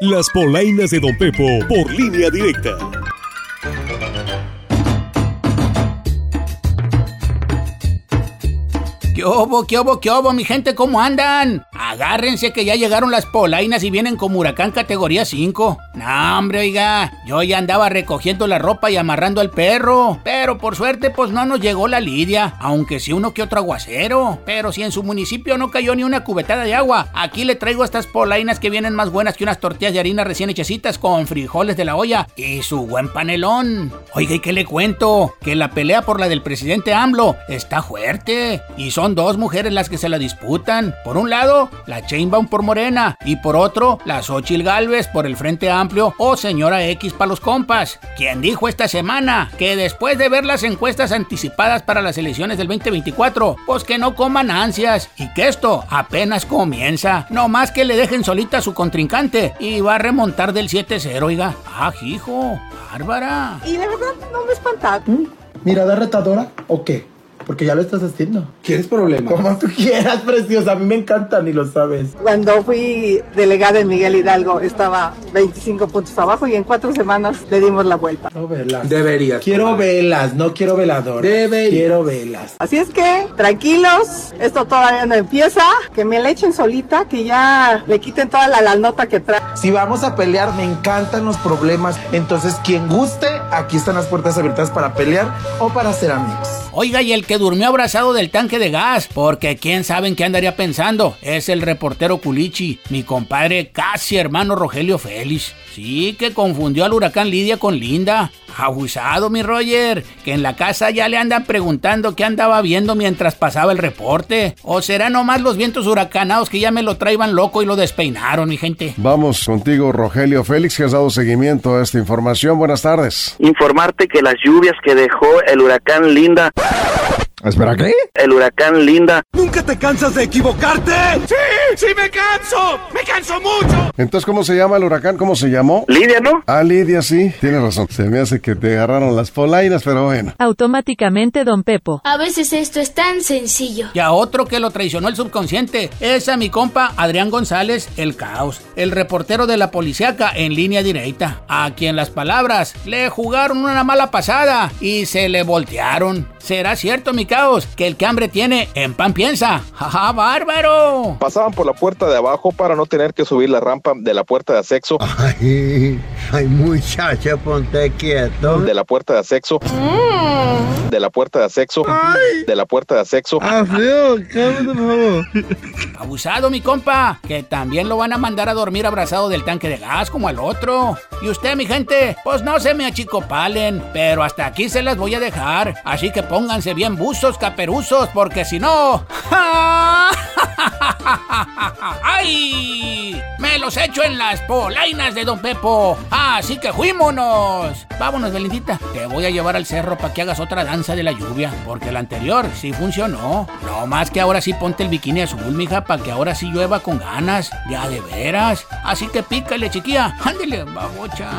Las polainas de Don Pepo por línea directa. ¿Qué obo, qué obo, qué obo, mi gente? ¿Cómo andan? Agárrense que ya llegaron las polainas y vienen como huracán categoría 5. No, hombre, oiga, yo ya andaba recogiendo la ropa y amarrando al perro. Pero por suerte, pues no nos llegó la lidia, aunque sí uno que otro aguacero. Pero si en su municipio no cayó ni una cubetada de agua, aquí le traigo estas polainas que vienen más buenas que unas tortillas de harina recién hechecitas con frijoles de la olla y su buen panelón. Oiga, ¿y qué le cuento? Que la pelea por la del presidente AMLO está fuerte. Y son dos mujeres las que se la disputan. Por un lado, la Chainbaum por Morena y por otro, la Xochil Galvez por el Frente Amplio o Señora X para los compas, quien dijo esta semana que después de ver las encuestas anticipadas para las elecciones del 2024, pues que no coman ansias y que esto apenas comienza, no más que le dejen solita a su contrincante y va a remontar del 7-0, oiga. Ah, hijo, bárbara. Y la verdad no me espanta. ¿Mirada retadora o qué? Porque ya lo estás haciendo. ¿Quieres problema? Como tú quieras, preciosa. A mí me encantan y lo sabes. Cuando fui delegada en Miguel Hidalgo estaba 25 puntos abajo y en cuatro semanas le dimos la vuelta. No velas. Deberías. Quiero velas, no quiero velador. Deberías. Quiero velas. Así es que, tranquilos, esto todavía no empieza, que me la echen solita, que ya le quiten toda la, la nota que trae. Si vamos a pelear, me encantan los problemas. Entonces, quien guste, aquí están las puertas abiertas para pelear o para ser amigos. Oiga, y el que durmió abrazado del tanque de gas, porque quién sabe en qué andaría pensando, es el reportero Culichi, mi compadre casi hermano Rogelio Félix. Sí, que confundió al huracán Lidia con Linda. Abusado, mi Roger, que en la casa ya le andan preguntando qué andaba viendo mientras pasaba el reporte. O será nomás los vientos huracanados que ya me lo traían loco y lo despeinaron, mi gente. Vamos contigo, Rogelio Félix, que has dado seguimiento a esta información. Buenas tardes. Informarte que las lluvias que dejó el huracán Linda ¿Espera qué? el huracán Linda ¿Nunca te cansas de equivocarte? ¡Sí! ¡Sí me canso! ¡Me canso mucho! Entonces, ¿cómo se llama el huracán? ¿Cómo se llamó? Lidia, ¿no? Ah, Lidia, sí. Tienes razón. Se me hace que te agarraron las polainas, pero bueno. Automáticamente Don Pepo. A veces esto es tan sencillo. Y a otro que lo traicionó el subconsciente es a mi compa Adrián González, el caos, el reportero de la policiaca en línea directa, a quien las palabras le jugaron una mala pasada y se le voltearon. ¿Será cierto, mi caos, que el que hambre tiene, en pan piensa? ¡Ja, bárbaro! Pasaban por la puerta de abajo para no tener que subir la rampa de la puerta de acceso. Ay, ay, muchacha, ponte quieto. De la puerta de acceso. De la puerta de acceso. De la puerta de acceso. Ah, feo, cálmate, por favor. Abusado, mi compa, que también lo van a mandar a dormir abrazado del tanque de gas como al otro. Y usted, mi gente, pues no se me achicopalen, pero hasta aquí se las voy a dejar. Así que pónganse bien buzos, caperuzos, porque si no... ¡Ay! Me los echo en las polainas de Don Pepo. Así que fuímonos. Vámonos, Belindita. Te voy a llevar al cerro para que hagas otra danza de la lluvia. Porque la anterior sí funcionó. No más que ahora sí ponte el bikini azul, mija, para que ahora sí llueva con ganas. Ya de veras. Así que pícale, chiquilla. Ándele, babocha.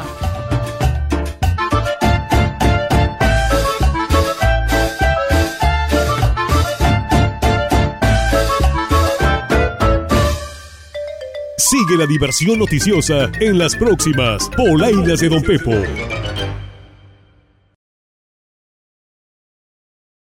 Sigue la diversión noticiosa en las próximas Polainas de Don Pepo.